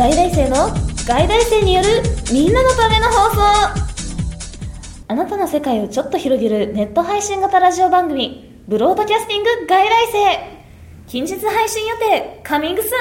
外来生の外大生によるみんなのための放送。あなたの世界をちょっと広げるネット配信型ラジオ番組ブロードキャスティング外来生。近日配信予定カミングスーン。